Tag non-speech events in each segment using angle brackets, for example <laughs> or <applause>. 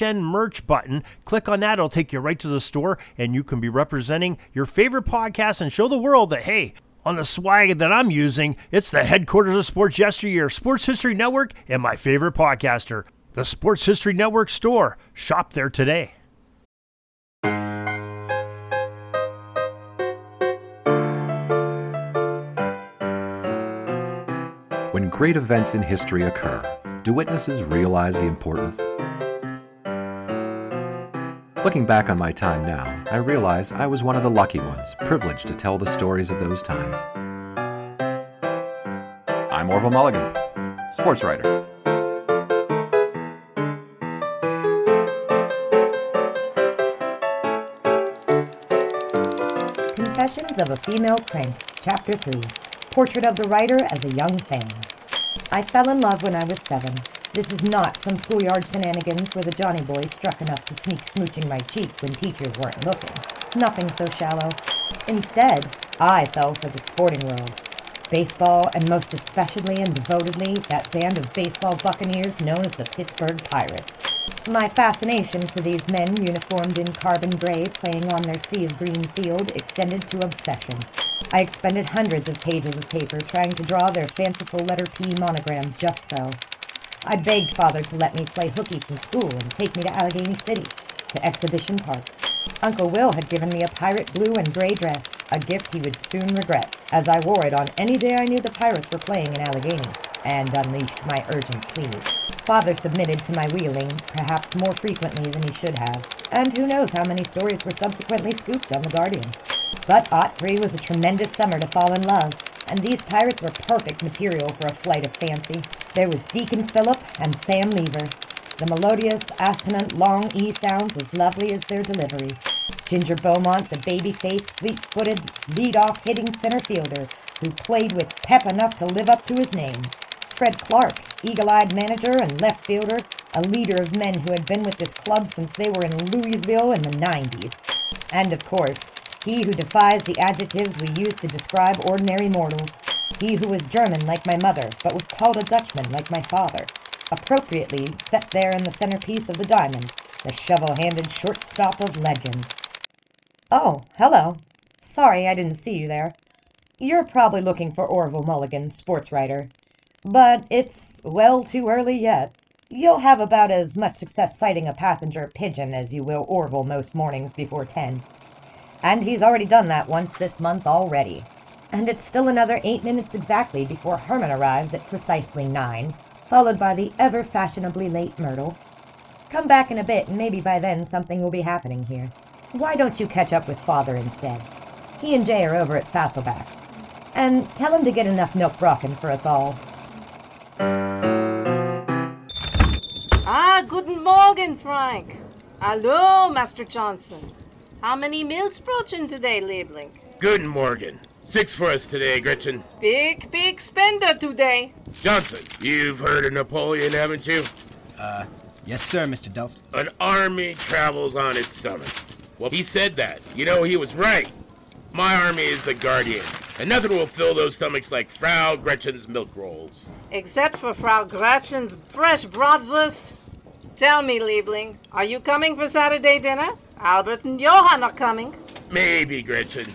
HN merch button. Click on that, it'll take you right to the store, and you can be representing your favorite podcast and show the world that, hey, on the swag that I'm using, it's the headquarters of Sports Yesteryear, Sports History Network, and my favorite podcaster, the Sports History Network store. Shop there today. When great events in history occur, do witnesses realize the importance? Looking back on my time now, I realize I was one of the lucky ones, privileged to tell the stories of those times. I'm Orville Mulligan, sports writer. Confessions of a Female Crank, Chapter 3 Portrait of the Writer as a Young Fan. I fell in love when I was seven. This is not some schoolyard shenanigans where the Johnny boy struck enough to sneak smooching my cheek when teachers weren't looking. Nothing so shallow. Instead, I fell for the sporting world. Baseball, and most especially and devotedly, that band of baseball buccaneers known as the Pittsburgh Pirates. My fascination for these men uniformed in carbon gray playing on their sea of green field extended to obsession. I expended hundreds of pages of paper trying to draw their fanciful letter P monogram just so. I begged father to let me play hooky from school and take me to Allegheny City, to Exhibition Park. Uncle Will had given me a pirate blue and gray dress, a gift he would soon regret, as I wore it on any day I knew the pirates were playing in Allegheny, and unleashed my urgent pleas. Father submitted to my wheeling, perhaps more frequently than he should have, and who knows how many stories were subsequently scooped on The Guardian. But Ot 3 was a tremendous summer to fall in love, and these pirates were perfect material for a flight of fancy. There was Deacon Phillippe and Sam Leever, the melodious, assonant, long E sounds as lovely as their delivery. Ginger Beaumont, the baby-faced, fleet-footed, lead-off hitting center fielder who played with pep enough to live up to his name. Fred Clarke, eagle-eyed manager and left fielder, a leader of men who had been with this club since they were in Louisville in the 90s. And of course, he who defies the adjectives we use to describe ordinary mortals. He who was German like my mother, but was called a Dutchman like my father. Appropriately set there in the centerpiece of the diamond, the shovel-handed shortstop of legend. Oh, hello. Sorry I didn't see you there. You're probably looking for Orville Mulligan, sports writer. But it's well too early yet. You'll have about as much success sighting a passenger pigeon as you will Orville most mornings before ten. And he's already done that once this month already. And it's still another eight minutes exactly before Herman arrives at precisely nine, followed by the ever fashionably late Myrtle. Come back in a bit, and maybe by then something will be happening here. Why don't you catch up with Father instead? He and Jay are over at Fasselbach's. And tell him to get enough milk brocken for us all. Ah, guten Morgen, Frank. Hallo, Master Johnson. How many meals brochen today, Liebling? Good Morgan. Six for us today, Gretchen. Big, big spender today. Johnson, you've heard of Napoleon, haven't you? Uh, yes, sir, Mr. Delft. An army travels on its stomach. Well, he said that. You know, he was right. My army is the Guardian, and nothing will fill those stomachs like Frau Gretchen's milk rolls. Except for Frau Gretchen's fresh bratwurst. Tell me, Liebling, are you coming for Saturday dinner? Albert and Johann are coming. Maybe, Gretchen.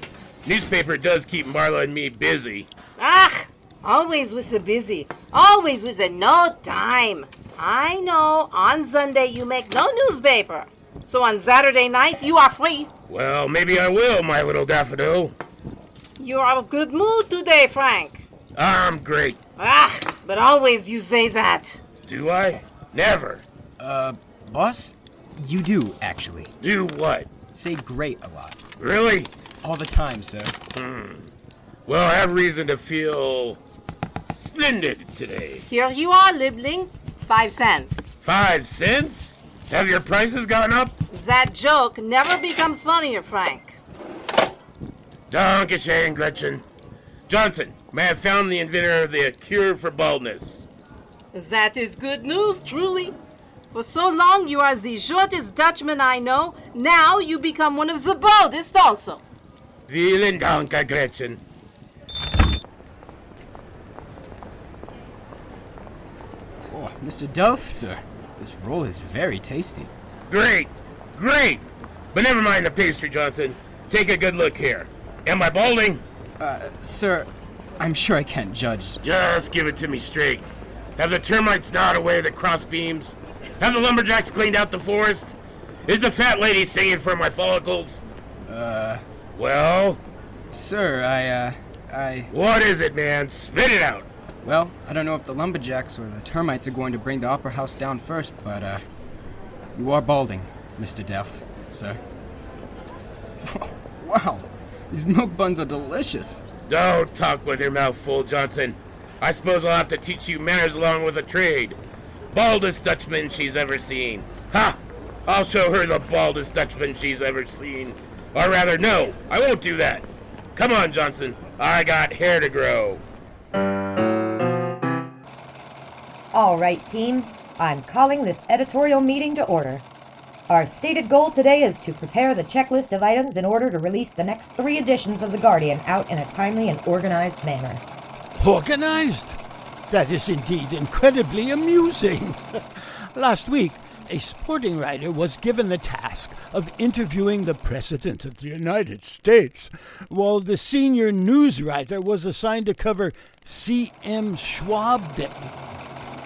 Newspaper does keep Marla and me busy. Ach, always was so busy. Always was a no time. I know on Sunday you make no newspaper. So on Saturday night, you are free. Well, maybe I will, my little daffodil. You are in a good mood today, Frank. I'm great. Ah, but always you say that. Do I? Never. Uh, boss? You do, actually. Do what? Say great a lot. Really? All the time, sir. Hmm. Well, I have reason to feel splendid today. Here you are, Liebling. Five cents. Five cents? Have your prices gone up? That joke never becomes funnier, Frank. Dankeschön, Gretchen. Johnson, may have found the inventor of the cure for baldness. That is good news, truly. For so long you are the shortest Dutchman I know. Now you become one of the boldest also. Vielen Dank, Gretchen. Oh, Mr. Delft, sir. This roll is very tasty. Great, great. But never mind the pastry, Johnson. Take a good look here. Am I balding? Uh, sir, I'm sure I can't judge. Just give it to me straight. Have the termites gnawed away the cross beams? Have the lumberjacks cleaned out the forest? Is the fat lady singing for my follicles? Uh. Well, Sir, I, uh, I. what is it, man? Spit it out. Well, I don't know if the lumberjacks or the termites are going to bring the opera house down first, but, uh. You are balding, Mr. Delft, sir. <laughs> wow, these milk buns are delicious. Don't talk with your mouth full, Johnson. I suppose I'll have to teach you manners along with a trade. Baldest Dutchman she's ever seen. Ha! I'll show her the baldest Dutchman she's ever seen. Or rather, no, I won't do that. Come on, Johnson. I got hair to grow. All right, team. I'm calling this editorial meeting to order. Our stated goal today is to prepare the checklist of items in order to release the next three editions of The Guardian out in a timely and organized manner. Organized? That is indeed incredibly amusing. <laughs> Last week, a sporting writer was given the task of interviewing the President of the United States, while the senior news writer was assigned to cover C.M. Schwab Day.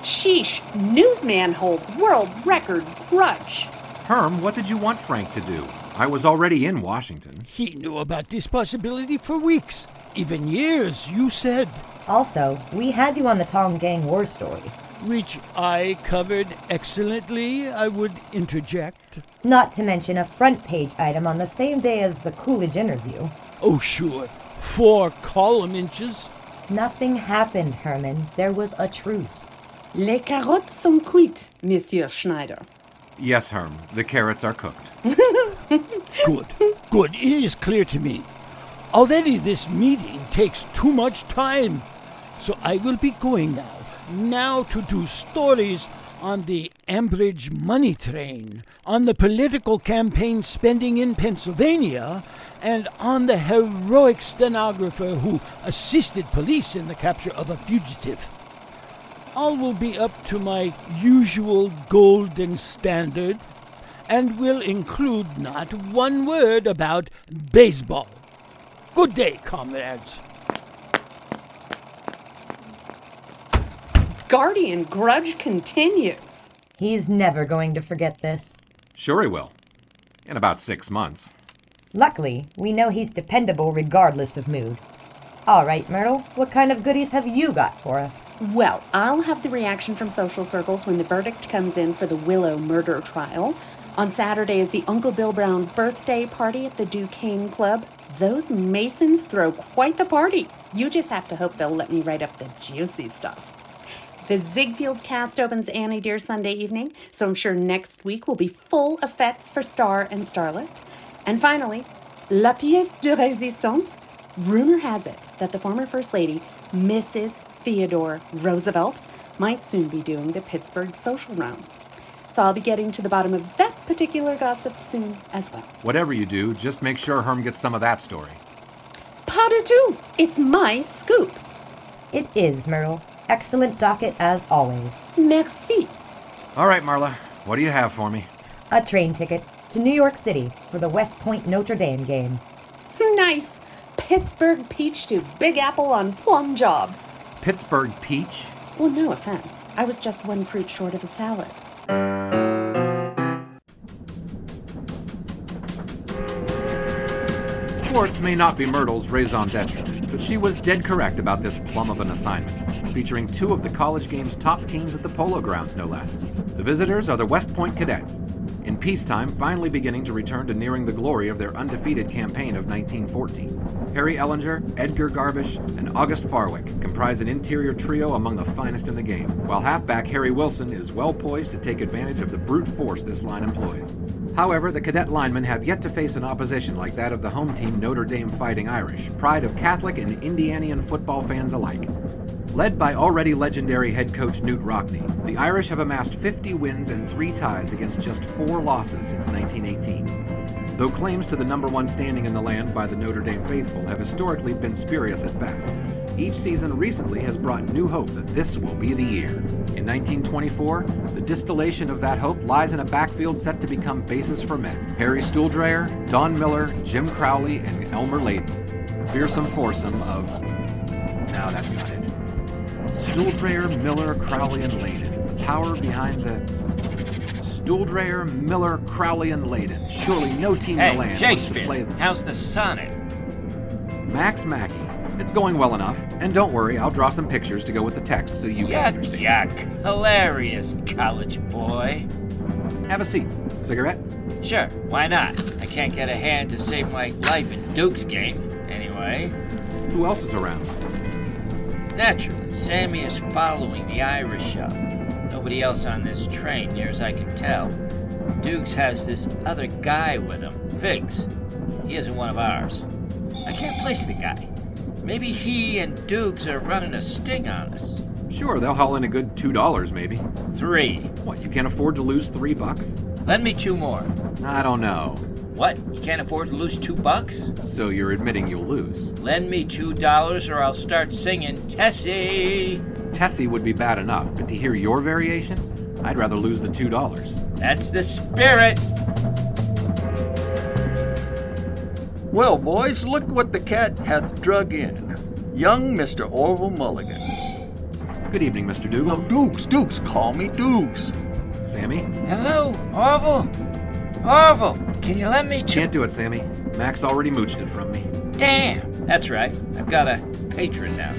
Sheesh, newsman holds world record grudge. Herm, what did you want Frank to do? I was already in Washington. He knew about this possibility for weeks, even years, you said, Also, we had you on the Tong Gang war story. which I covered excellently, I would interject. Not to mention a front page item on the same day as the Coolidge interview. Oh, sure, four column inches. Nothing happened, Herman. There was a truce. Les carottes sont cuites, Monsieur Schneider. Yes, Herm, the carrots are cooked. <laughs> Good, good. It is clear to me. Already this meeting takes too much time. So I will be going now. Now to do stories on the Ambridge money train, on the political campaign spending in Pennsylvania, and on the heroic stenographer who assisted police in the capture of a fugitive. All will be up to my usual golden standard and will include not one word about baseball. Good day, comrades. Guardian grudge continues. He's never going to forget this. Sure, he will. In about six months. Luckily, we know he's dependable regardless of mood. All right, Myrtle, what kind of goodies have you got for us? Well, I'll have the reaction from social circles when the verdict comes in for the Willow murder trial. On Saturday is the Uncle Bill Brown birthday party at the Duquesne Club. Those Masons throw quite the party. You just have to hope they'll let me write up the juicy stuff. The Ziegfeld cast opens Annie Dear Sunday evening, so I'm sure next week will be full of fetes for Star and Starlet. And finally, La pièce de résistance. Rumor has it that the former First Lady, Mrs. Theodore Roosevelt, might soon be doing the Pittsburgh social rounds. So I'll be getting to the bottom of that particular gossip soon as well. Whatever you do, just make sure Herm gets some of that story. Pas du tout! It's my scoop! It is, Myrtle. Excellent docket as always. Merci! All right, Marla, what do you have for me? A train ticket to New York City for the West Point Notre Dame game. <laughs> Nice! Pittsburgh peach to Big Apple on plum job. Pittsburgh peach? Well, no offense. I was just one fruit short of a salad. Sports may not be Myrtle's raison d'etre, but she was dead correct about this plum of an assignment, featuring two of the college game's top teams at the Polo Grounds, no less. The visitors are the West Point Cadets, in peacetime finally beginning to return to nearing the glory of their undefeated campaign of 1914. Harry Ellinger, Edgar Garbisch, and August Farwick comprise an interior trio among the finest in the game, while halfback Harry Wilson is well poised to take advantage of the brute force this line employs. However, the cadet linemen have yet to face an opposition like that of the home team Notre Dame Fighting Irish, pride of Catholic and Indianian football fans alike. Led by already legendary head coach Knute Rockne, the Irish have amassed 50 wins and three ties against just four losses since 1918. Though claims to the number one standing in the land by the Notre Dame faithful have historically been spurious at best, each season recently has brought new hope that this will be the year. In 1924, the distillation of that hope lies in a backfield set to become basis for myth. Harry Stuhldreher, Don Miller, Jim Crowley, and Elmer Layden. Fearsome foursome of. No, that's not it. Stuhldreher, Miller, Crowley, and Layden. The power behind the. Stuhldreher, Miller, Crowley, and Layden. Surely no team in the Hey, land wants to play them. how's the sonnet? Max Mackey. It's going well enough. And don't worry, I'll draw some pictures to go with the text so you can Yuck, understand. yuck. Hilarious, college boy. Have a seat. Cigarette? Sure, why not? I can't get a hand to save my life in Duke's game, anyway. Who else is around? Naturally, Sammy is following the Irish up. Nobody else on this train, near as I can tell. Dukes has this other guy with him, Figs. He isn't one of ours. I can't place the guy. Maybe he and Dukes are running a sting on us. Sure, they'll haul in a good two dollars maybe. Three. What, you can't afford to lose three bucks? Lend me two more. I don't know. What? You can't afford to lose two bucks? So you're admitting you'll lose. Lend me two dollars or I'll start singing Tessie. Tessie would be bad enough, but to hear your variation, I'd rather lose the two dollars. That's the spirit. Well, boys, look what the cat hath drug in. Young Mr. Orville Mulligan. Good evening, Mr. No, Dougal. Oh, Dukes, Dukes, call me Dukes. Sammy? Hello, Orville. Orville, can you let me to... Can't do it, Sammy. Max already mooched it from me. Damn. That's right. I've got a patron now.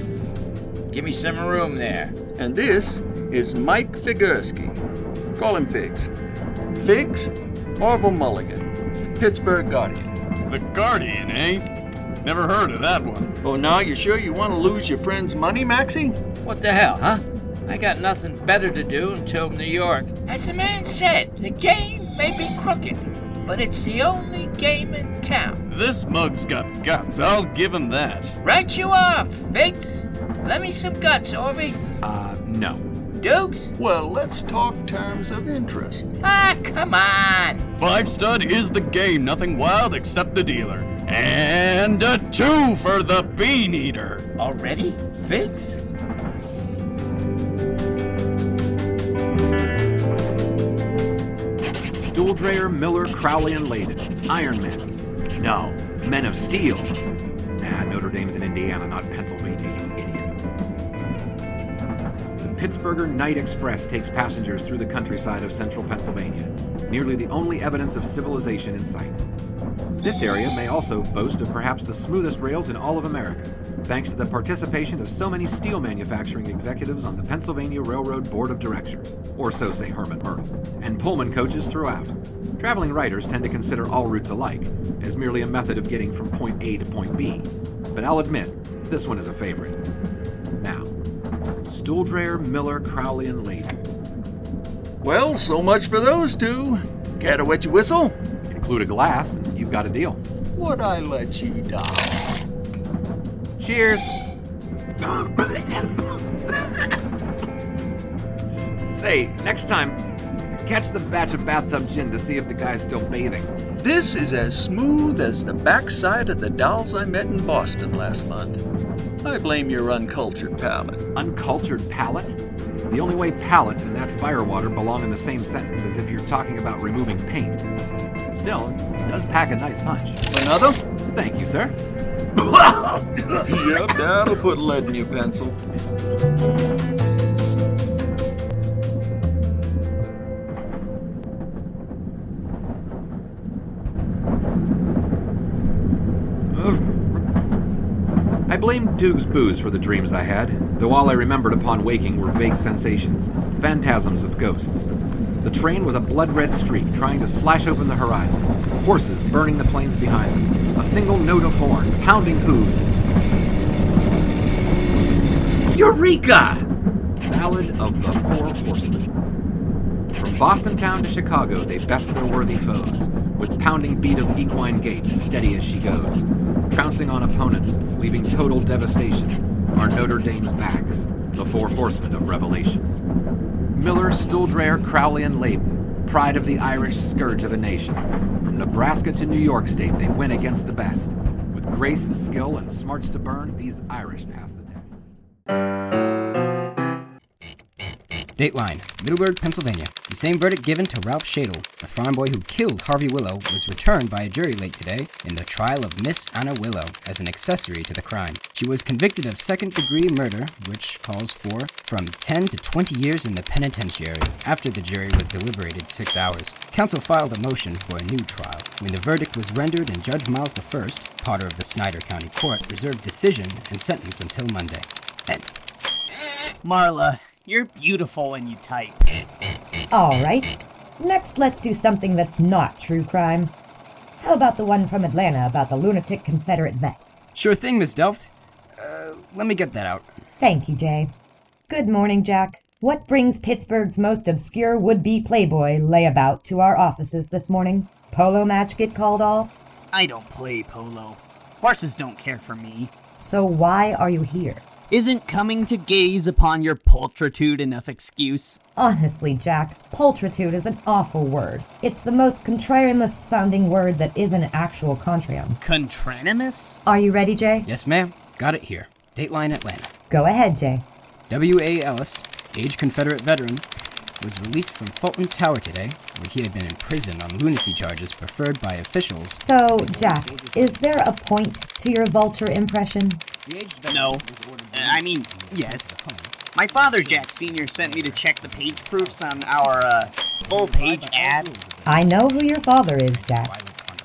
Give me some room there. And this is Mike Figurski. Call him Figs. Figs, Orville Mulligan, Pittsburgh Guardian. The Guardian, eh? Never heard of that one. Oh, now you sure you want to lose your friend's money, Maxie? What the hell, huh? I got nothing better to do until New York. As the man said, the game may be crooked, but it's the only game in town. This mug's got guts, I'll give him that. Right you are, Figs. Lend me some guts, Orby. Uh, no. Dukes? Well, let's talk terms of interest. Ah, come on. Five stud is the game, nothing wild except the dealer. And a two for the bean eater. Already? Figs? Stuhldreher, Miller, Crowley, and Layden. Iron Man. No, Men of Steel. Nah, Notre Dame's in Indiana, not Pennsylvania, you idiot. Pittsburgher Night Express takes passengers through the countryside of central Pennsylvania, nearly the only evidence of civilization in sight. This area may also boast of perhaps the smoothest rails in all of America, thanks to the participation of so many steel manufacturing executives on the Pennsylvania Railroad Board of Directors, or so say Herman Myrtle, and Pullman coaches throughout. Traveling writers tend to consider all routes alike, as merely a method of getting from point A to point B, but I'll admit, this one is a favorite. Now, Miller, Crowley, and Layden. Well, so much for those two. Care to wet your whistle? Include a glass, and you've got a deal. Would I let you down? Cheers! Say, next time, catch the batch of bathtub gin to see if the guy's still bathing. This is as smooth as the backside of the dolls I met in Boston last month. I blame your uncultured palate. Uncultured palate? The only way palate and that firewater belong in the same sentence is if you're talking about removing paint. Still, it does pack a nice punch. Another? Thank you, sir. <coughs> yep, that'll put lead in your pencil. Blamed Duke's booze for the dreams I had, though all I remembered upon waking were vague sensations, phantasms of ghosts. The train was a blood red streak trying to slash open the horizon, horses burning the plains behind them, a single note of horn, pounding hooves. Eureka! Ballad of the Four Horsemen. From Boston town to Chicago, they best their worthy foes, with pounding beat of equine gait, steady as she goes, trouncing on opponents, leaving total devastation, are Notre Dame's backs, the Four Horsemen of Revelation. Miller, Stuhldreher, Crowley, and Layden, pride of the Irish scourge of a nation. From Nebraska to New York State, they win against the best. With grace and skill and smarts to burn, these Irish pass the test. Dateline, Middleburg, Pennsylvania. The same verdict given to Ralph Shadle, the farm boy who killed Harvey Willow, was returned by a jury late today in the trial of Miss Anna Willow as an accessory to the crime. She was convicted of second degree murder, which calls for from 10 to 20 years in the penitentiary, after the jury was deliberated six hours. Counsel filed a motion for a new trial. When the verdict was rendered and Judge Miles I, Potter of the Snyder County Court, reserved decision and sentence until Monday. End. Marla, you're beautiful when you type. All right. Next, let's do something that's not true crime. How about the one from Atlanta about the lunatic Confederate vet? Sure thing, Miss Delft. Uh, let me get that out. Thank you, Jay. Good morning, Jack. What brings Pittsburgh's most obscure would be playboy layabout to our offices this morning? Polo match get called off? I don't play polo. Horses don't care for me. So why are you here? Isn't coming to gaze upon your pulchritude enough excuse? Honestly, Jack, pulchritude is an awful word. It's the most contrarimus sounding word that is an actual contrium. Contranimus? Are you ready, Jay? Yes, ma'am. Got it here. Dateline Atlanta. Go ahead, Jay. W.A. Ellis, aged Confederate veteran, was released from Fulton Tower today, where he had been imprisoned on lunacy charges preferred by officials. So, Jack, is there a point to your vulture impression? No. Uh, I mean, yes. My father, Jack Sr., sent me to check the page proofs on our uh, full page ad. I know who your father is, Jack,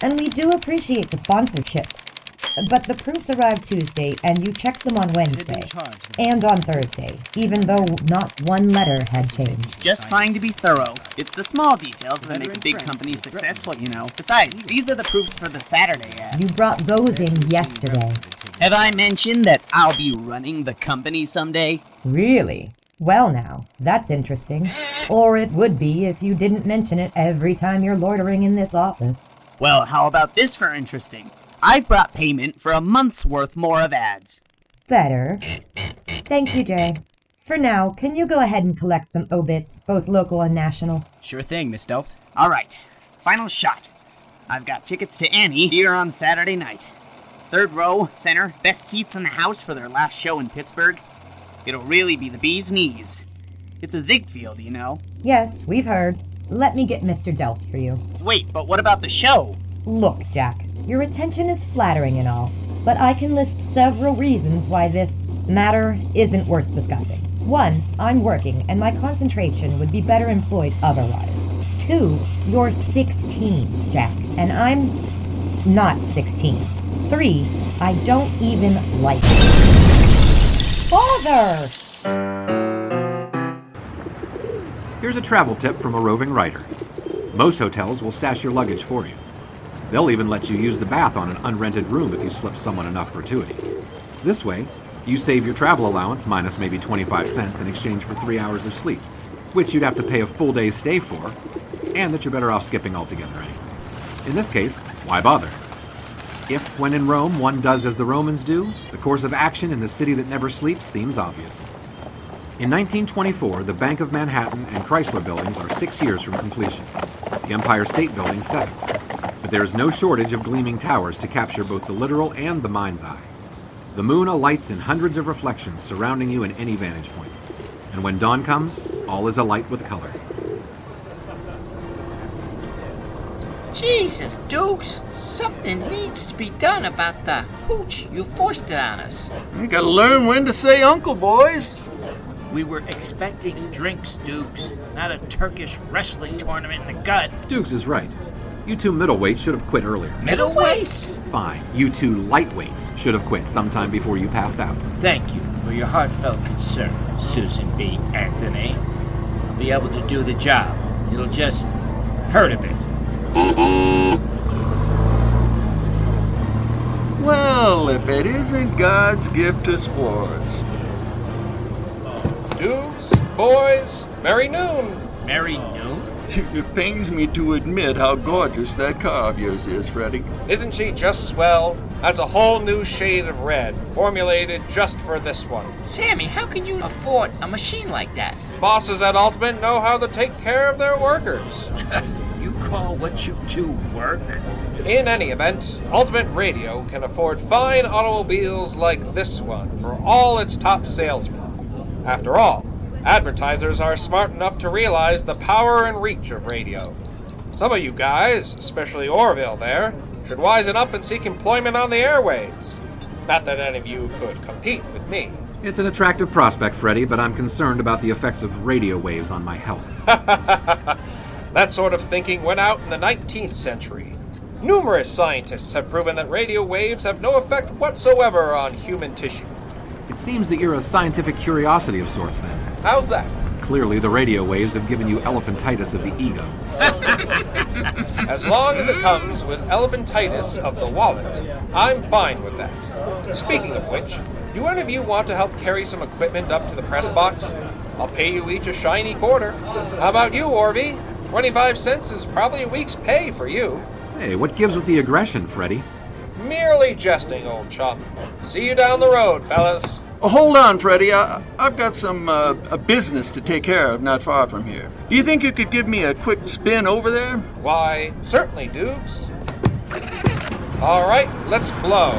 and we do appreciate the sponsorship. But the proofs arrived Tuesday, and you checked them on Wednesday and on Thursday, even though not one letter had changed. Just trying to be thorough. It's the small details that make a big company successful, you know. Besides, these are the proofs for the Saturday ad. You brought those in yesterday. Have I mentioned that I'll be running the company someday? Really? Well, now, that's interesting. Or it would be if you didn't mention it every time you're loitering in this office. Well, how about this for interesting? I've brought payment for a month's worth more of ads. Better. Thank you, Jay. For now, can you go ahead and collect some obits, both local and national? Sure thing, Miss Delft. All right, final shot. I've got tickets to Annie Dear on Saturday night. Third row, center, best seats in the house for their last show in Pittsburgh. It'll really be the bee's knees. It's a Ziegfeld, you know. Yes, we've heard. Let me get Mr. Delft for you. Wait, but what about the show? Look, Jack, your attention is flattering and all, but I can list several reasons why this matter isn't worth discussing. One, I'm working, and my concentration would be better employed otherwise. Two, you're 16, Jack, and I'm not 16. Three, I don't even like you. Father! Here's a travel tip from a roving writer. Most hotels will stash your luggage for you. They'll even let you use the bath on an unrented room if you slip someone enough gratuity. This way, you save your travel allowance minus maybe 25 cents in exchange for three hours of sleep, which you'd have to pay a full day's stay for, and that you're better off skipping altogether anyway. In this case, why bother? If, when in Rome, one does as the Romans do, the course of action in the city that never sleeps seems obvious. In 1924, the Bank of Manhattan and Chrysler buildings are six years from completion, the Empire State Building, seven. But there is no shortage of gleaming towers to capture both the literal and the mind's eye. The moon alights in hundreds of reflections surrounding you in any vantage point. And when dawn comes, all is alight with color. Jesus, Dukes, something needs to be done about the hooch you forced it on us. You gotta learn when to say uncle, boys. We were expecting drinks, Dukes, not a Turkish wrestling tournament in the gut. Dukes is right. You two middleweights should have quit earlier. Middleweights? Fine. You two lightweights should have quit sometime before you passed out. Thank you for your heartfelt concern, Susan B. Anthony. I'll be able to do the job. It'll just hurt a bit. Well, if it isn't God's gift to sports. Dukes, boys, merry noon. Merry noon? <laughs> It pains me to admit how gorgeous that car of yours is, Freddy. Isn't she just swell? That's a whole new shade of red, formulated just for this one. Sammy, how can you afford a machine like that? Bosses at Ultimate know how to take care of their workers. <laughs> you call what you do work? In any event, Ultimate Radio can afford fine automobiles like this one for all its top salesmen. After all, advertisers are smart enough to realize the power and reach of radio. Some of you guys, especially Orville there, should wisen up and seek employment on the airways. Not that any of you could compete with me. It's an attractive prospect, Freddy, but I'm concerned about the effects of radio waves on my health. <laughs> that sort of thinking went out in the 19th century. Numerous scientists have proven that radio waves have no effect whatsoever on human tissue. It seems that you're a scientific curiosity of sorts, then. How's that? Clearly, the radio waves have given you elephantitis of the ego. <laughs> as long as it comes with elephantitis of the wallet, I'm fine with that. Speaking of which, do any of you want to help carry some equipment up to the press box? I'll pay you each a shiny quarter. How about you, Orby? 25 cents is probably a week's pay for you. Say, what gives with the aggression, Freddy? Merely jesting, old chum. See you down the road, fellas. Oh, hold on, Freddy. I, I've got some uh, a business to take care of not far from here. Do you think you could give me a quick spin over there? Why, certainly, Dukes. All right, let's blow.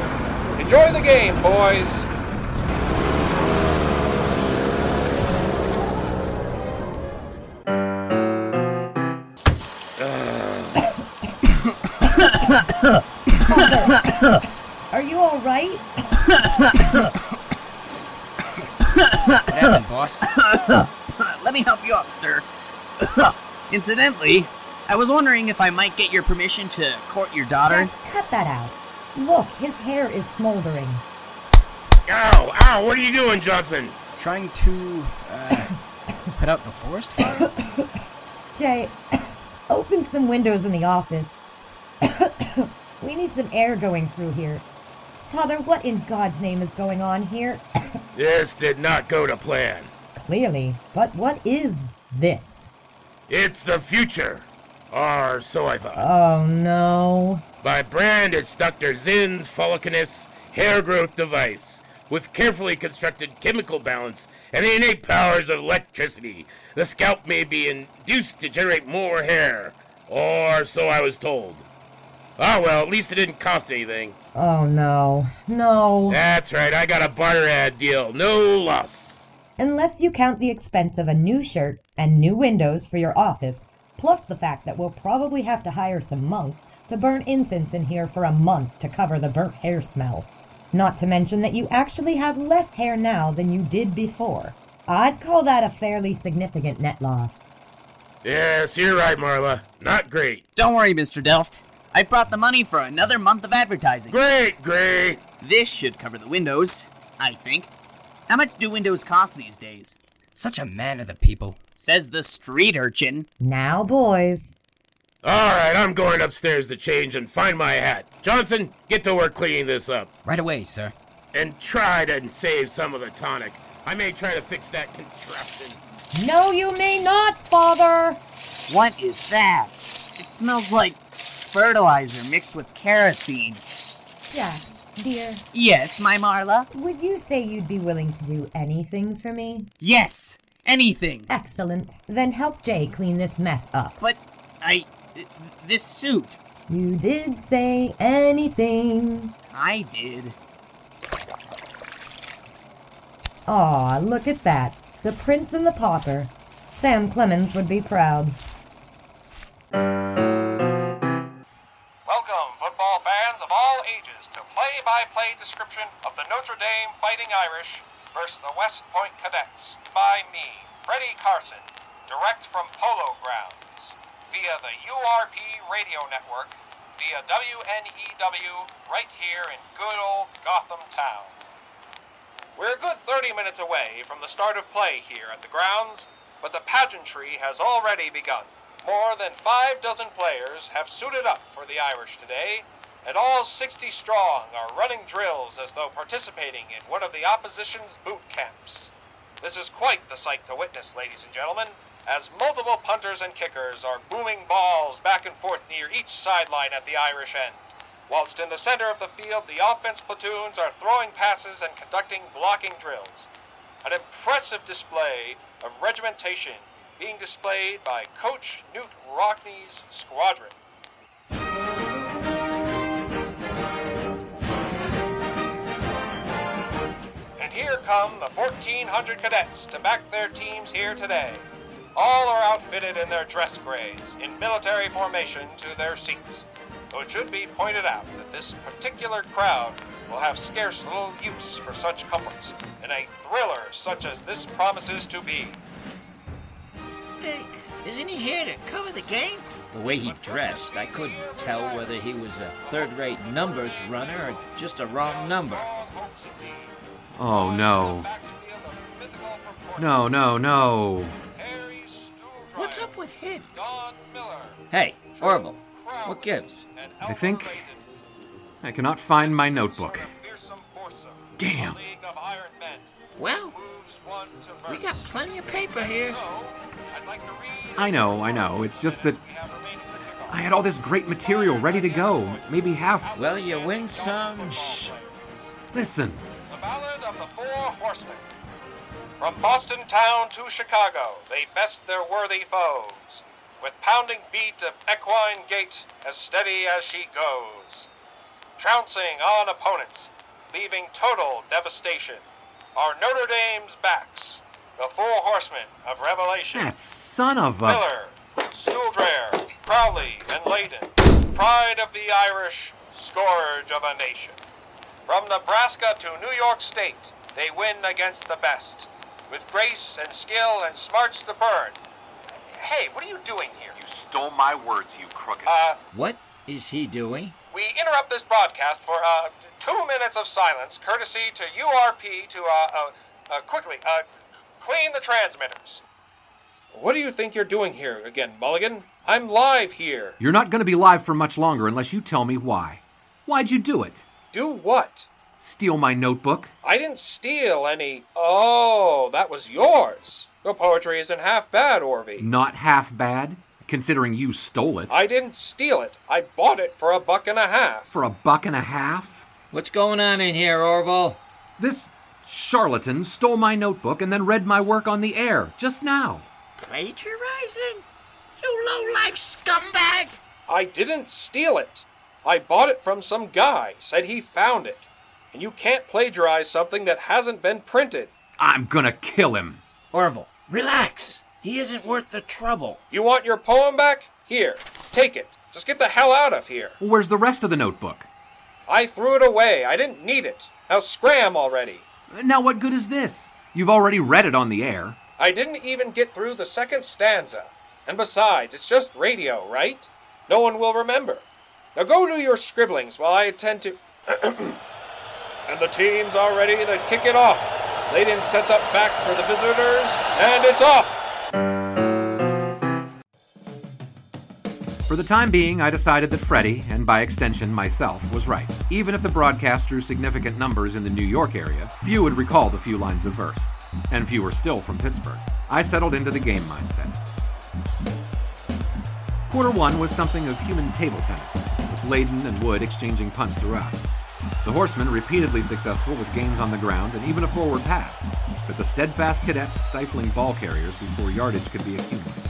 Enjoy the game, boys. Are you all right? What happened, boss? <laughs> Let me help you up, sir. <coughs> Incidentally, I was wondering if I might get your permission to court your daughter. Jack, cut that out. Look, his hair is smoldering. Ow! Ow! What are you doing, Johnson? Trying to, uh, <coughs> put out the forest fire? <coughs> Jay, open some windows in the office. we need some air going through here. Father, what in God's name is going on here? this did not go to plan. Clearly. But what is this? It's the future. Or so I thought. Oh no. By brand, it's Dr. Zinn's Follicanus hair growth device. With carefully constructed chemical balance and the innate powers of electricity, the scalp may be induced to generate more hair. Or so I was told. Ah, well, at least it didn't cost anything. Oh no. No. That's right, I got a barter ad deal. No loss. Unless you count the expense of a new shirt and new windows for your office, plus the fact that we'll probably have to hire some monks to burn incense in here for a month to cover the burnt hair smell. Not to mention that you actually have less hair now than you did before. I'd call that a fairly significant net loss. Yes, you're right, Marla. Not great. Don't worry, Mr. Delft. I've brought the money for another month of advertising. Great, great. This should cover the windows, I think. How much do windows cost these days? Such a man of the people. Says the street urchin. Now, boys. All right, I'm going upstairs to change and find my hat. Johnson, get to work cleaning this up. Right away, sir. And try to save some of the tonic. I may try to fix that contraption. No, you may not, Father! What is that? It smells like fertilizer mixed with kerosene. Jack, dear. Yes, my Marla? Would you say you'd be willing to do anything for me? Yes, anything. Excellent. Then help Jay clean this mess up. But I. this suit. You did say anything. I did. Aw, look at that. The Prince and the Pauper. Sam Clemens would be proud. Play-by-play description of the Notre Dame Fighting Irish versus the West Point Cadets by me, Freddie Carson, direct from Polo Grounds. via the URP radio network via WNEW right here in good old Gotham Town. We're a good 30 minutes away from the start of play here at the grounds, but the pageantry has already begun. More than five dozen players have suited up for the Irish today, and all 60 strong are running drills as though participating in one of the opposition's boot camps. This is quite the sight to witness, ladies and gentlemen, as multiple punters and kickers are booming balls back and forth near each sideline at the Irish end, whilst in the center of the field the offense platoons are throwing passes and conducting blocking drills. An impressive display of regimentation being displayed by Coach Knute Rockne's squadron. Here come the 1,400 cadets to back their teams here today. All are outfitted in their dress grays, in military formation to their seats. Though it should be pointed out that this particular crowd will have scarce little use for such comforts in a thriller such as this promises to be. Figs, isn't he here to cover the game? The way he dressed, I couldn't tell whether he was a third rate numbers runner or just a wrong number. Oh no. No, no, no. What's up with him? Hey, Orville, what gives? I think I cannot find my notebook. Damn. Well, we got plenty of paper here. I know, I know. It's just that I had all this great material ready to go. Maybe half. Well, you win some. Shh. Listen. Ballad of the Four Horsemen. From Boston town to Chicago, they best their worthy foes, with pounding beat of equine gait as steady as she goes. Trouncing on opponents, leaving total devastation, are Notre Dame's backs, the Four Horsemen of Revelation. That son of a. Miller, Stuhldreher, Crowley, and Layden, pride of the Irish, scourge of a nation. From Nebraska to New York State, they win against the best, with grace and skill and smarts to burn. Hey, what are you doing here? You stole my words, you crooked. Uh, What is he doing? we interrupt this broadcast for uh, two minutes of silence, courtesy to URP to uh, uh, uh quickly uh, clean the transmitters. What do you think you're doing here again, Mulligan? I'm live here. You're not going to be live for much longer unless you tell me why. Why'd you do it? Do what? Steal my notebook? I didn't steal any. Oh, that was yours. Your poetry isn't half bad, Orvie. Not half bad, considering you stole it. I didn't steal it. I bought it for a buck and a half. For a buck and a half? What's going on in here, Orville? This charlatan stole my notebook and then read my work on the air just now. Plagiarizing? You low-life scumbag! I didn't steal it. I bought it from some guy, said he found it. And you can't plagiarize something that hasn't been printed. I'm gonna kill him. Orville, relax. He isn't worth the trouble. You want your poem back? Here, take it. Just get the hell out of here. Where's the rest of the notebook? I threw it away. I didn't need it. Now scram already. Now, what good is this? You've already read it on the air. I didn't even get through the second stanza. And besides, it's just radio, right? No one will remember. Now go do your scribblings while I attend to. <clears throat> and the teams are ready to kick it off. Layden sets up back for the visitors, and it's off! For the time being, I decided that Freddie, and by extension myself, was right. Even if the broadcast drew significant numbers in the New York area, few would recall the few lines of verse, and fewer still from Pittsburgh. I settled into the game mindset. Quarter one was something of human table tennis, with Layden and Wood exchanging punts throughout. The horsemen repeatedly successful with gains on the ground and even a forward pass, but the steadfast cadets stifling ball carriers before yardage could be accumulated.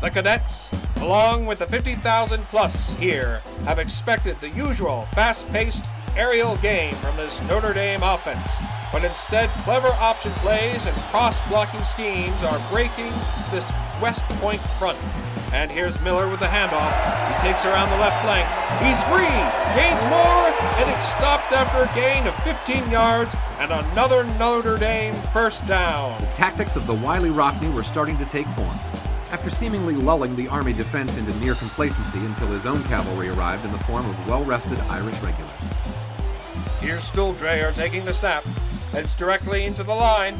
The cadets, along with the 50,000 plus here, have expected the usual fast paced aerial game from this Notre Dame offense, but instead, clever option plays and cross blocking schemes are breaking this West Point front. And here's Miller with the handoff. He takes around the left flank. He's free, gains more, and it's stopped after a gain of 15 yards and another Notre Dame first down. The tactics of the wily Rockne were starting to take form. after seemingly lulling the Army defense into near complacency until his own cavalry arrived in the form of well rested Irish regulars. Here's Stuhldreher taking the snap. Heads directly into the line.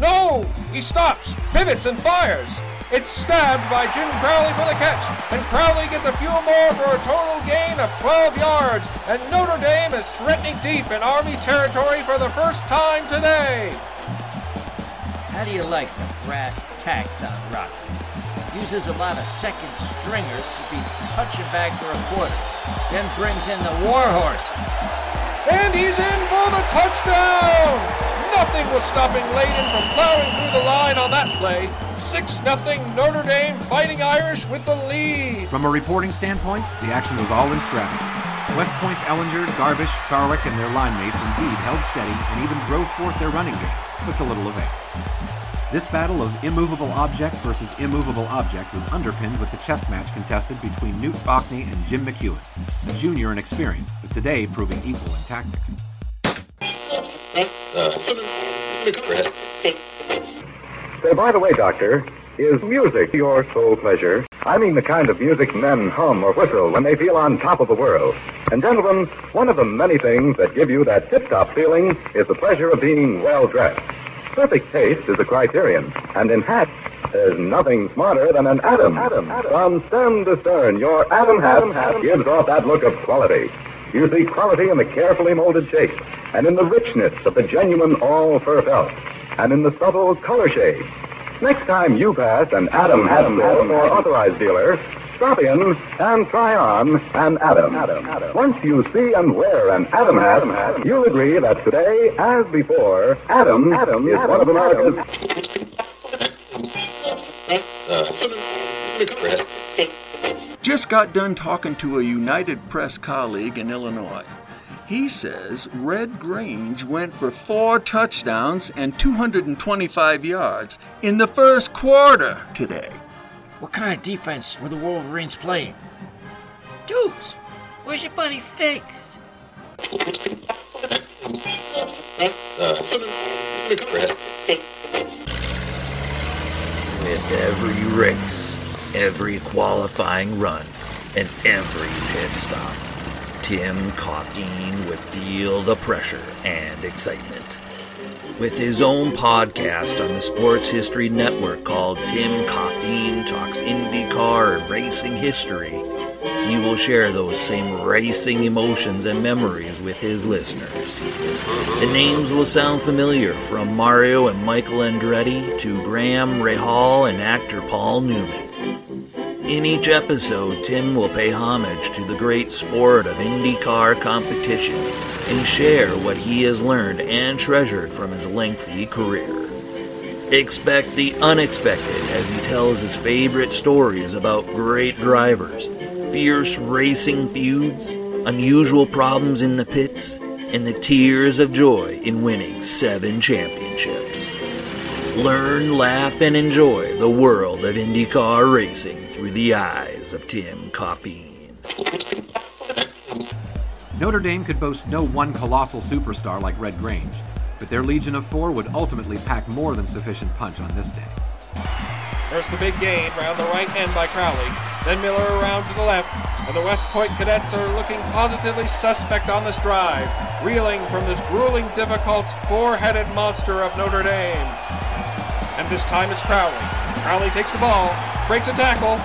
No! He stops, pivots, and fires. It's stabbed by Jim Crowley for the catch, and Crowley gets a few more for a total gain of 12 yards, and Notre Dame is threatening deep in Army territory for the first time today. How do you like the brass tacks on Rocky? Uses a lot of second stringers to be punching back for a quarter, then brings in the war horses. And he's in for the touchdown! Nothing was stopping Layden from plowing through the line on that play. 6 0 Notre Dame fighting Irish with the lead. From a reporting standpoint, the action was all in strategy. West Point's Ellinger, Garbisch, Farwick, and their line mates indeed held steady and even drove forth their running game, but to little avail. This battle of immovable object versus immovable object was underpinned with the chess match contested between Knute Rockne and Jim McEwan, a junior in experience, but today proving equal in tactics. Say, by the way, Doctor, is music your sole pleasure? I mean the kind of music men hum or whistle when they feel on top of the world. And gentlemen, one of the many things that give you that tip-top feeling is the pleasure of being well dressed. Perfect taste is a criterion, and in hats, there's nothing smarter than an Adam. Adam. Adam. From stem to stern, your Adam hat gives off that look of quality. You see quality in the carefully molded shape, and in the richness of the genuine all-fur felt, and in the subtle color shade. Next time you pass an Adam hat store or authorized dealer, stop in and try on an Adam. Once you see and wear an Adam hat, you'll agree that today, as before, Adam, is one of America's. Just got done talking to a United Press colleague in Illinois. He says Red Grange went for four touchdowns and 225 yards in the first quarter today. What kind of defense were the Wolverines playing? Dukes, where's your buddy Figs? With every race, every qualifying run, and every pit stop, Tim Coffeen would feel the pressure and excitement. With his own podcast on the Sports History Network called Tim Coffeen Talks IndyCar and Racing History, he will share those same racing emotions and memories with his listeners. The names will sound familiar from Mario and Michael Andretti to Graham Rahal and actor Paul Newman. In each episode, Tim will pay homage to the great sport of IndyCar competition and share what he has learned and treasured from his lengthy career. Expect the unexpected as he tells his favorite stories about great drivers, fierce racing feuds, unusual problems in the pits, and the tears of joy in winning seven championships. Learn, laugh, and enjoy the world of IndyCar racing through the eyes of Tim Coffeen. Notre Dame could boast no one colossal superstar like Red Grange, but their Legion of Four would ultimately pack more than sufficient punch on this day. There's the big gain round the right end by Crowley. Then Miller around to the left, and the West Point cadets are looking positively suspect on this drive, reeling from this grueling, difficult, four-headed monster of Notre Dame. And this time it's Crowley. Crowley takes the ball, breaks a tackle,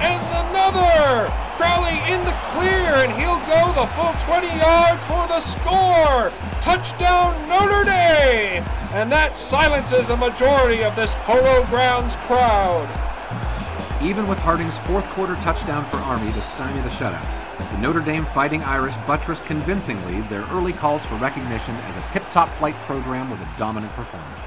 and another! Crowley in the clear, and he'll go the full 20 yards for the score! Touchdown Notre Dame! And that silences a majority of this Polo Grounds crowd. Even with Harding's fourth quarter touchdown for Army to stymie the shutout, the Notre Dame Fighting Irish buttressed convincingly their early calls for recognition as a tip top flight program with a dominant performance.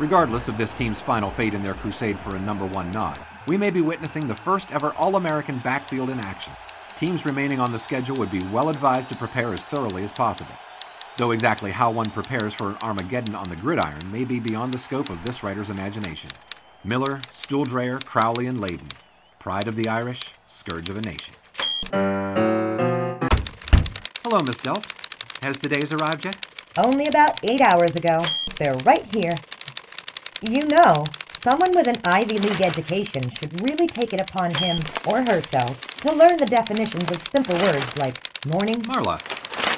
Regardless of this team's final fate in their crusade for a number one nod, we may be witnessing the first ever All American backfield in action. Teams remaining on the schedule would be well advised to prepare as thoroughly as possible. Though exactly how one prepares for an Armageddon on the gridiron may be beyond the scope of this writer's imagination. Miller, Stuhldreher, Crowley, and Layden. Pride of the Irish, scourge of a nation. Hello, Miss Delft. Has today's arrived yet? Only about eight hours ago. They're right here. You know, Someone with an Ivy League education should really take it upon him or herself to learn the definitions of simple words like morning. Marla,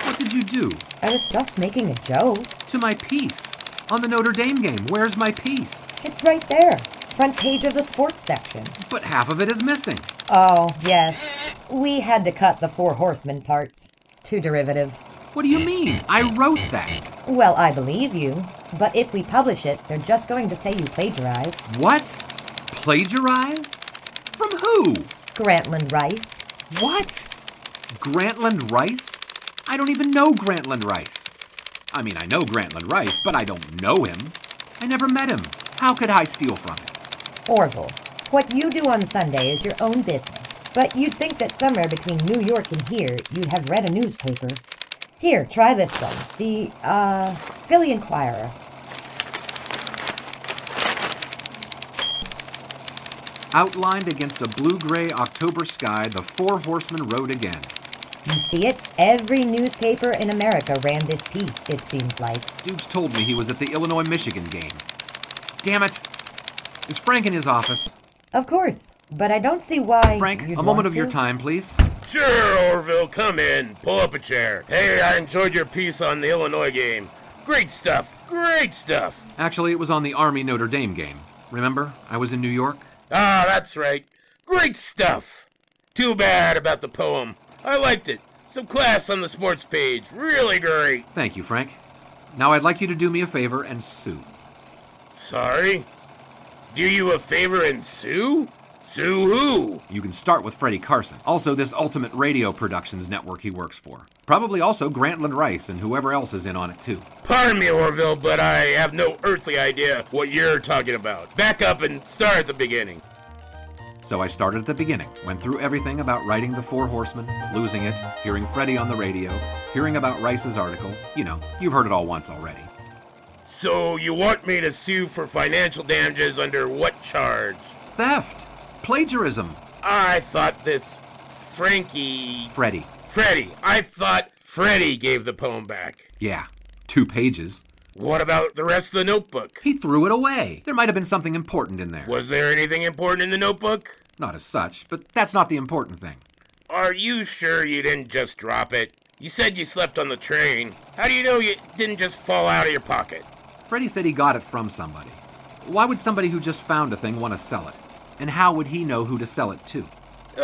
what did you do? I was just making a joke. To my piece. On the Notre Dame game, where's my piece? It's right there. Front page of the sports section. But half of it is missing. Oh, yes. We had to cut the four horsemen parts. Too derivative. What do you mean? I wrote that. Well, I believe you. But if we publish it, they're just going to say you plagiarized. What? Plagiarized? From who? Grantland Rice. What? Grantland Rice? I don't even know Grantland Rice. I mean, I know Grantland Rice, but I don't know him. I never met him. How could I steal from him? Orville, what you do on Sunday is your own business. But you'd think that somewhere between New York and here, you'd have read a newspaper. Here, try this one. The, uh, Philly Inquirer. Outlined against a blue-gray October sky, the four horsemen rode again. You see it? Every newspaper in America ran this piece, it seems like. Dukes told me he was at the Illinois-Michigan game. Damn it! Is Frank in his office? Of course, but I don't see why. Frank, a moment of your time, please. Sure, Orville, come in. Pull up a chair. Hey, I enjoyed your piece on the Illinois game. Great stuff. Great stuff. Actually, it was on the Army Notre Dame game. Remember? I was in New York. Ah, that's right. Great stuff. Too bad about the poem. I liked it. Some class on the sports page. Really great. Thank you, Frank. Now I'd like you to do me a favor and sue. Sorry? Do you a favor and sue? Sue who? You can start with Freddie Carson, also this Ultimate Radio Productions network he works for. Probably also Grantland Rice and whoever else is in on it too. Pardon me, Orville, but I have no earthly idea what you're talking about. Back up and start at the beginning. So I started at the beginning, went through everything about writing The Four Horsemen, losing it, hearing Freddie on the radio, hearing about Rice's article. You know, you've heard it all once already. So you want me to sue for financial damages under what charge? Theft! Plagiarism! I thought this Frankie. Freddie. Freddie. I thought Freddie gave the poem back. Yeah, two pages. What about the rest of the notebook? He threw it away. There might have been something important in there. Was there anything important in the notebook? Not as such, but that's not the important thing. Are you sure you didn't just drop it? You said you slept on the train. How do you know you didn't just fall out of your pocket? Freddie said he got it from somebody. Why would somebody who just found a thing want to sell it? And how would he know who to sell it to?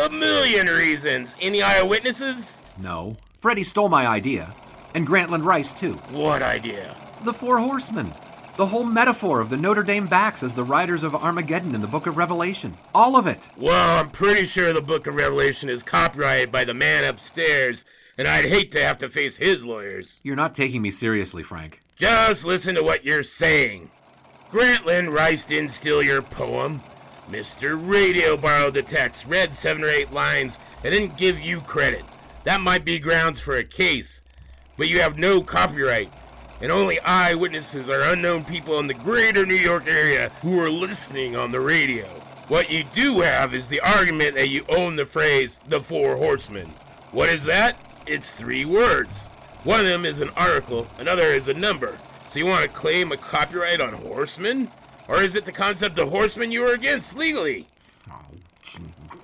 A million reasons. Any eyewitnesses? No. Freddie stole my idea. And Grantland Rice, too. What idea? The Four Horsemen. The whole metaphor of the Notre Dame backs as the riders of Armageddon in the Book of Revelation. All of it. Well, I'm pretty sure the Book of Revelation is copyrighted by the man upstairs, and I'd hate to have to face his lawyers. You're not taking me seriously, Frank. Just listen to what you're saying. Grantland Rice didn't steal your poem. Mr. Radio borrowed the text, read seven or eight lines, and didn't give you credit. That might be grounds for a case, but you have no copyright, and only eyewitnesses are unknown people in the greater New York area who are listening on the radio. What you do have is the argument that you own the phrase, the Four Horsemen. What is that? It's three words. One of them is an article, another is a number. So you want to claim a copyright on horsemen? Or is it the concept of horsemen you are against legally?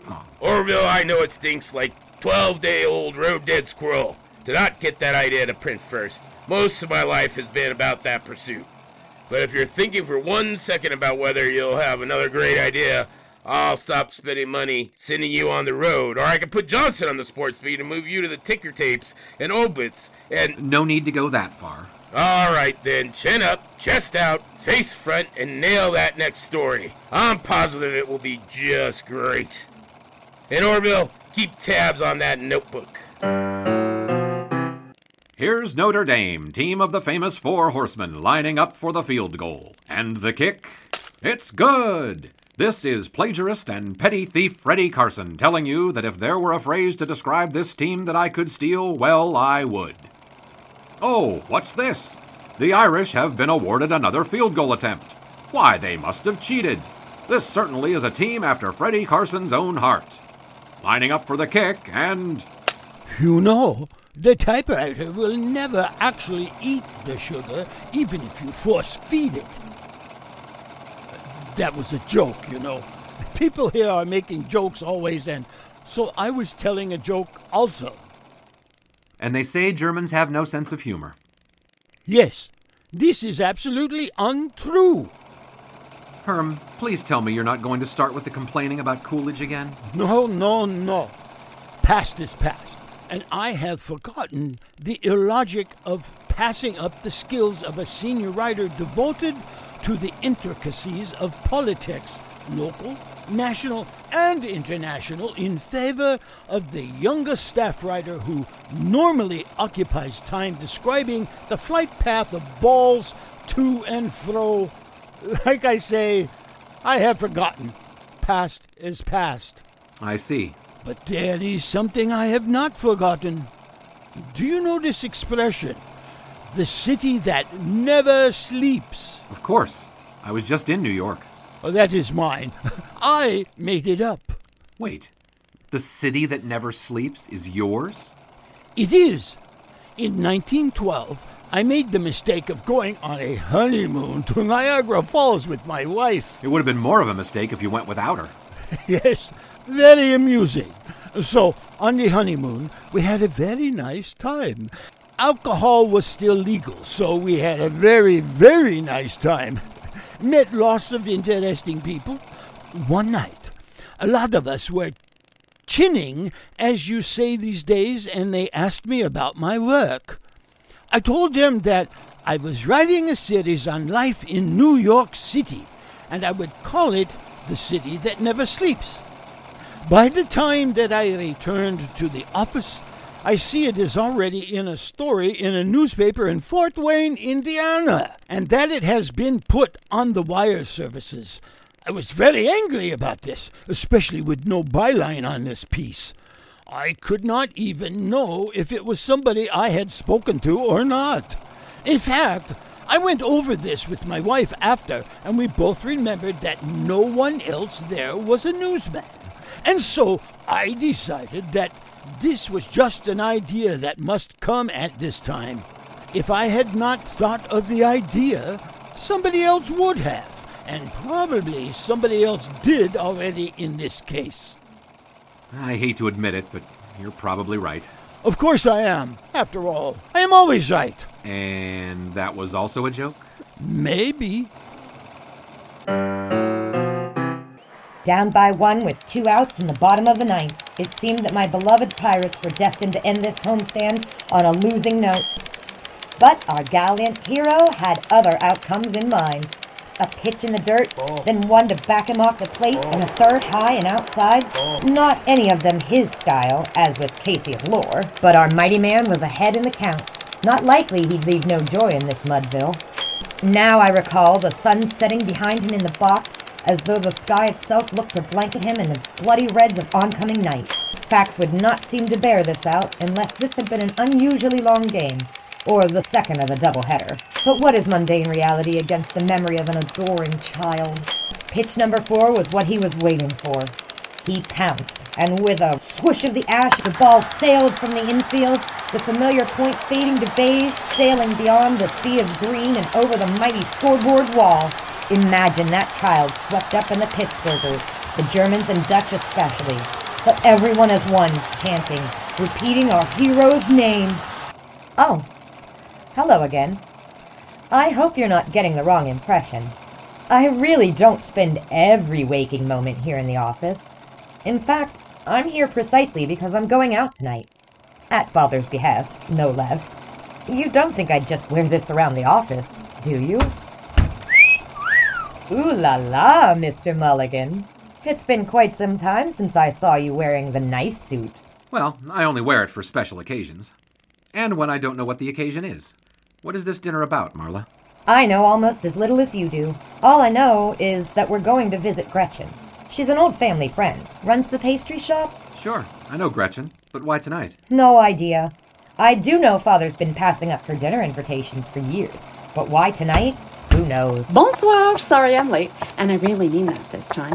Oh, Orville, I know it stinks like 12 day old road dead squirrel to not get that idea to print first. Most of my life has been about that pursuit. But if you're thinking for one second about whether you'll have another great idea, I'll stop spending money sending you on the road. Or I can put Johnson on the sports beat and move you to the ticker tapes and obits and. No need to go that far. All right then, chin up, chest out, face front, and nail that next story. I'm positive it will be just great. And Orville, keep tabs on that notebook. Here's Notre Dame, team of the famous Four Horsemen, lining up for the field goal. And the kick? It's good! This is plagiarist and petty thief Freddie Carson telling you that if there were a phrase to describe this team that I could steal, well, I would. Oh, what's this? The Irish have been awarded another field goal attempt. Why, they must have cheated. This certainly is a team after Freddie Carson's own heart. Lining up for the kick, and You know, the typewriter will never actually eat the sugar, even if you force feed it. that was a joke, you know. <laughs> People here are making jokes always, and so I was telling a joke also. And they say Germans have no sense of humor. Yes, this is absolutely untrue. Herm, please tell me you're not going to start with the complaining about Coolidge again. No, no, no. Past is past, and I have forgotten the illogic of passing up the skills of a senior writer devoted to the intricacies of politics, local, national, and international, in favor of the younger staff writer who normally occupies time describing the flight path of balls to and fro. <laughs> Like I say, I have forgotten. Past is past. I see. But there is something I have not forgotten. Do you know this expression? The city that never sleeps. Of course. I was just in New York. Oh, that is mine. I made it up. Wait. The city that never sleeps is yours? It is. In 1912, I made the mistake of going on a honeymoon to Niagara Falls with my wife. It would have been more of a mistake if you went without her. <laughs> yes, very amusing. So, on the honeymoon, we had a very nice time. Alcohol was still legal, so we had a very, very nice time. Met lots of interesting people. One night, a lot of us were chinning, as you say these days, and they asked me about my work. I told them that I was writing a series on life in New York City, and I would call it The City That Never Sleeps. By the time that I returned to the office, I see it is already in a story in a newspaper in Fort Wayne, Indiana, and that it has been put on the wire services. I was very angry about this, especially with no byline on this piece. I could not even know if it was somebody I had spoken to or not. In fact, I went over this with my wife after, and we both remembered that no one else there was a newsman. And so I decided that this was just an idea that must come at this time. If I had not thought of the idea, somebody else would have, and probably somebody else did already in this case. I hate to admit it, but you're probably right. Of course I am. After all, I am always right. And that was also a joke? Maybe. Down by one with two outs in the bottom of the ninth, it seemed that my beloved Pirates were destined to end this homestand on a losing note. But our gallant hero had other outcomes in mind. A pitch in the dirt, oh. then one to back him off the plate, oh. and a third high and outside. Oh. Not any of them his style, as with Casey of Lore, but our mighty man was ahead in the count. Not likely he'd leave no joy in this Mudville. Now I recall the sun setting behind him in the box, as though the sky itself looked to blanket him in the bloody reds of oncoming night. Facts would not seem to bear this out unless this had been an unusually long game, or the second of a doubleheader. But what is mundane reality against the memory of an adoring child? Pitch number four was what he was waiting for. He pounced, and with a swoosh of the ash, the ball sailed from the infield, the familiar point fading to beige, sailing beyond the sea of green and over the mighty scoreboard wall. Imagine that child swept up in the Pittsburghers, the Germans and Dutch especially, but everyone as one, chanting, repeating our hero's name. Oh, hello again. I hope you're not getting the wrong impression. I really don't spend every waking moment here in the office. In fact, I'm here precisely because I'm going out tonight. At Father's behest, no less. You don't think I'd just wear this around the office, do you? Ooh la la, Mr. Mulligan. It's been quite some time since I saw you wearing the nice suit. Well, I only wear it for special occasions. And when I don't know what the occasion is. What is this dinner about, Marla? I know almost as little as you do. All I know is that we're going to visit Gretchen. She's an old family friend. Runs the pastry shop? Sure, I know Gretchen, but why tonight? No idea. I do know Father's been passing up her dinner invitations for years. But why tonight? Who knows? Bonsoir. Sorry I'm late. And I really mean that this time.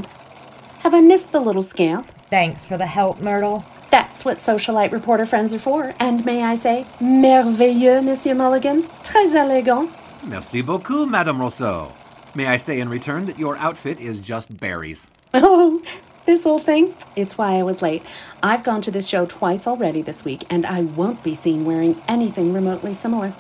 Have I missed the little scamp? Thanks for the help, Myrtle. That's what socialite reporter friends are for. And may I say, merveilleux, Monsieur Mulligan. Très élégant. Merci beaucoup, Madame Rousseau. May I say in return that your outfit is just berries? <laughs> Oh, this whole thing? It's why I was late. I've gone to this show twice already this week, and I won't be seen wearing anything remotely similar.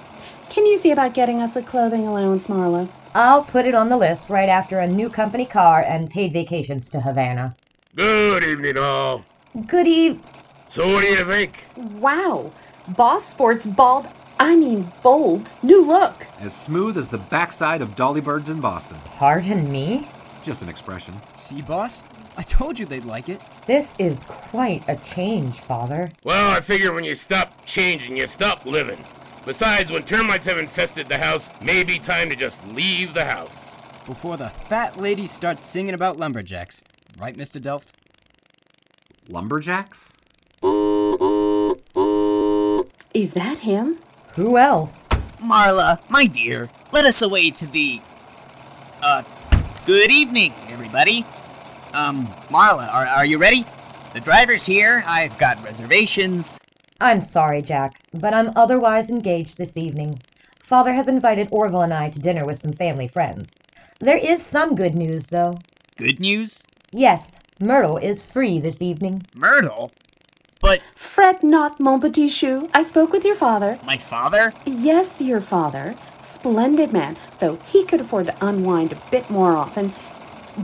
Can you see about getting us a clothing allowance, Marla? I'll put it on the list right after a new company car and paid vacations to Havana. Good evening, all. Good eve. So, what do you think? Wow. Boss Sports bald, I mean bold, new look. As smooth as the backside of Dolly Birds in Boston. Pardon me? It's just an expression. See, boss? I told you they'd like it. This is quite a change, Father. Well, I figure when you stop changing, you stop living. Besides, when termites have infested the house, maybe time to just leave the house. Before the fat lady starts singing about lumberjacks. Right, Mr. Delft? Lumberjacks? Is that him? Who else? Marla, my dear, let us away to the. Uh, good evening, everybody. Um, Marla, are, are you ready? The driver's here. I've got reservations. I'm sorry, Jack, but I'm otherwise engaged this evening. Father has invited Orville and I to dinner with some family friends. There is some good news, though. Good news? Yes, Myrtle is free this evening. Myrtle? But. Fret not, mon petit chou. I spoke with your father. My father? Yes, your father. Splendid man, though he could afford to unwind a bit more often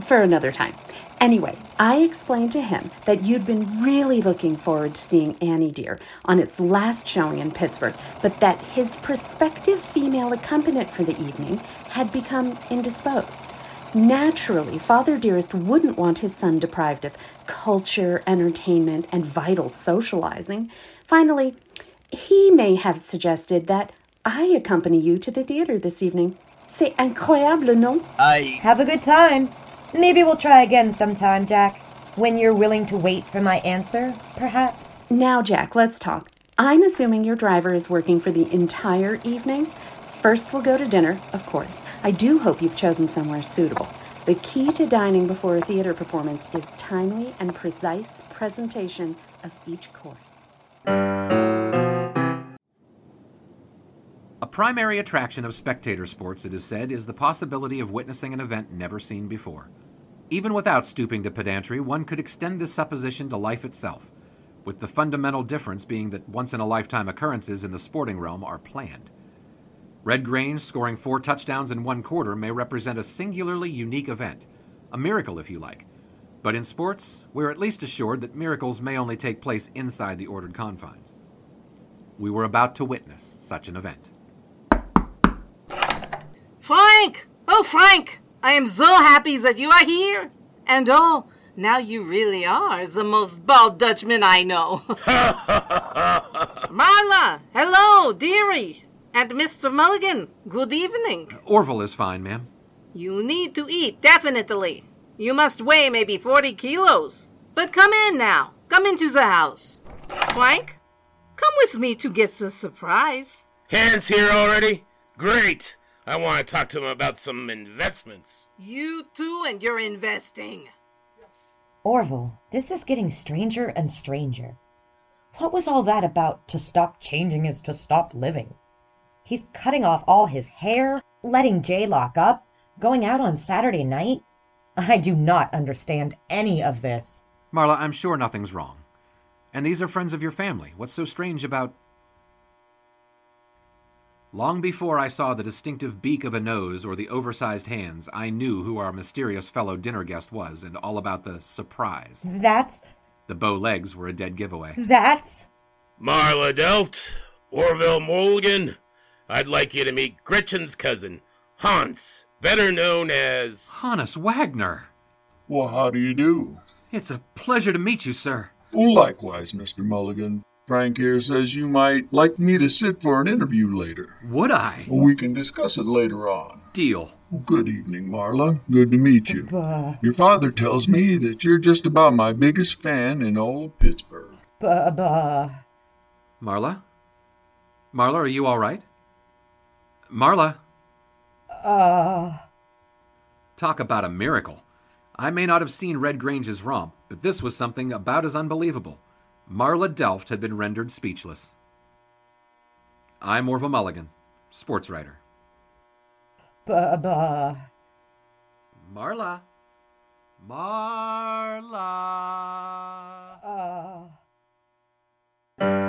for another time. Anyway, I explained to him that you'd been really looking forward to seeing Annie Dear on its last showing in Pittsburgh, but that his prospective female accompaniment for the evening had become indisposed. Naturally, Father Dearest wouldn't want his son deprived of culture, entertainment, and vital socializing. Finally, he may have suggested that I accompany you to the theater this evening. C'est incroyable, non? I. Have a good time. Maybe we'll try again sometime, Jack. When you're willing to wait for my answer, perhaps? Now, Jack, let's talk. I'm assuming your driver is working for the entire evening. First, we'll go to dinner, of course. I do hope you've chosen somewhere suitable. The key to dining before a theater performance is timely and precise presentation of each course. A primary attraction of spectator sports, it is said, is the possibility of witnessing an event never seen before. Even without stooping to pedantry, one could extend this supposition to life itself, with the fundamental difference being that once in a lifetime occurrences in the sporting realm are planned. Red Grange scoring four touchdowns in one quarter may represent a singularly unique event, a miracle if you like. But in sports, we're at least assured that miracles may only take place inside the ordered confines. We were about to witness such an event. Frank! Oh, Frank! I am so happy that you are here. And oh, now you really are the most bald Dutchman I know. <laughs> Marla! Hello, dearie! And Mr. Mulligan, good evening. Orville is fine, ma'am. You need to eat, definitely. You must weigh maybe 40 kilos. But come in now. Come into the house. Frank, come with me to get the surprise. Hands here already? Great! I want to talk to him about some investments. You too and your investing. Orville, this is getting stranger and stranger. What was all that about to stop changing is to stop living? He's cutting off all his hair, letting Jay lock up, going out on Saturday night. I do not understand any of this. Marla, I'm sure nothing's wrong. And these are friends of your family. What's so strange about. Long before I saw the distinctive beak of a nose or the oversized hands, I knew who our mysterious fellow dinner guest was and all about the surprise. That's. The bow legs were a dead giveaway. That's. Marla Delft, Orville Mulligan, I'd like you to meet Gretchen's cousin, Hans, better known as. Honus Wagner. Well, how do you do? It's a pleasure to meet you, sir. Likewise, Mr. Mulligan. Frank here says you might like me to sit for an interview later. Would I? We can discuss it later on. Deal. Good evening, Marla. Good to meet you. Buh. Your father tells me that you're just about my biggest fan in old Pittsburgh. Buh, buh. Marla? Marla, are you all right? Marla? Uh. Talk about a miracle. I may not have seen Red Grange's romp, but this was something about as unbelievable. Marla Delft had been rendered speechless. I'm Orville Mulligan, sports writer. Buh. Marla. Marla. Uh.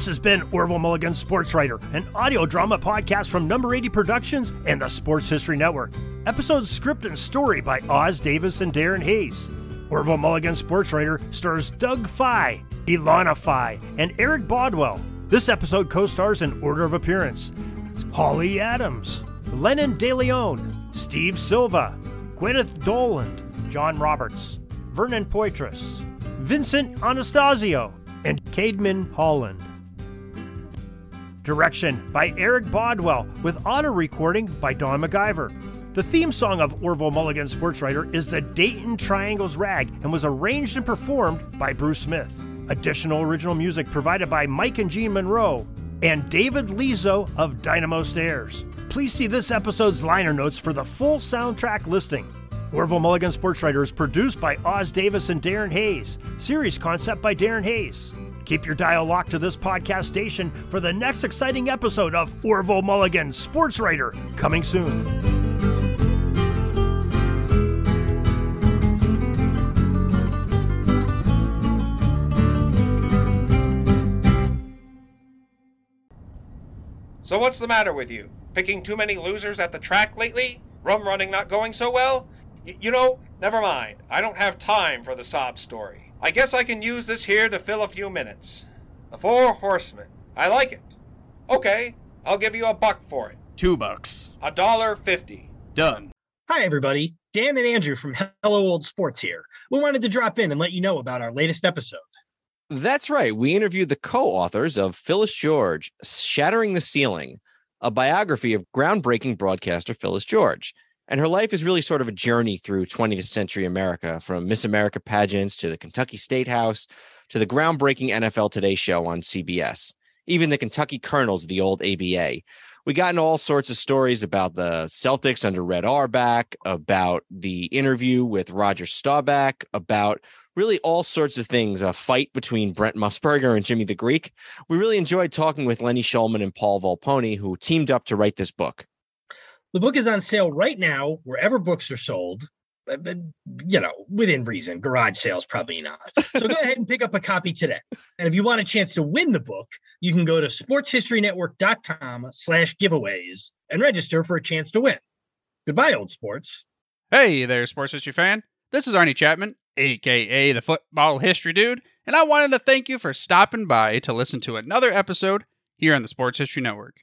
This has been Orville Mulligan Sports Writer, an audio drama podcast from Number 80 Productions and the Sports History Network. Episode script and story by Os Davis and Darin Hayes. Orville Mulligan Sports Writer stars Doug Fye, Ilona Fye, and Eric Bodwell. This episode co stars in order of appearance Molly Adams, Lennon DeLeon, Steve Silva, Gwyneth Doland, John Roberts, Vernon Poitras, Vincent Anastasiou, and Caedmon Holland. Direction by Eric Bodwell, with auto recording by Don McIver. The theme song of Orville Mulligan Sports Writer is the Dayton Triangles Rag and was arranged and performed by Bruce Smith. Additional original music provided by Mike and Jean Monroe and David Lizo of Dynamo Stairs. Please see this episode's liner notes for the full soundtrack listing. Orville Mulligan Sports Writer is produced by Os Davis and Darin Hayes. Series concept by Darin Hayes. Keep your dial locked to this podcast station for the next exciting episode of Orville Mulligan Sports Writer coming soon. So what's the matter with you? Picking too many losers at the track lately? Rum running not going so well? Y- you know, never mind. I don't have time for the sob story. I guess I can use this here to fill a few minutes. The Four Horsemen. I like it. Okay, I'll give you a buck for it. Two bucks. A dollar fifty. Done. Hi, everybody. Dan and Andrew from Hello Old Sports here. We wanted to drop in and let you know about our latest episode. That's right. We interviewed the co authors of Phyllis George, Shattering the Ceiling, a biography of groundbreaking broadcaster Phyllis George. And her life is really sort of a journey through 20th century America, from Miss America pageants to the Kentucky State House to the groundbreaking NFL Today show on CBS, even the Kentucky Colonels of the old ABA. We got into all sorts of stories about the Celtics under Red Auerbach, about the interview with Roger Staubach, about really all sorts of things. A fight between Brent Musburger and Jimmy the Greek. We really enjoyed talking with Lenny Shulman and Paul Volponi, who teamed up to write this book. The book is on sale right now wherever books are sold. But, but, you know, within reason, garage sales probably not. So go <laughs> ahead and pick up a copy today. And if you want a chance to win the book, you can go to sportshistorynetwork.com slash giveaways and register for a chance to win. Goodbye, old sports. Hey there, sports history fan. This is Arnie Chapman, aka the football history dude, and I wanted to thank you for stopping by to listen to another episode here on the Sports History Network.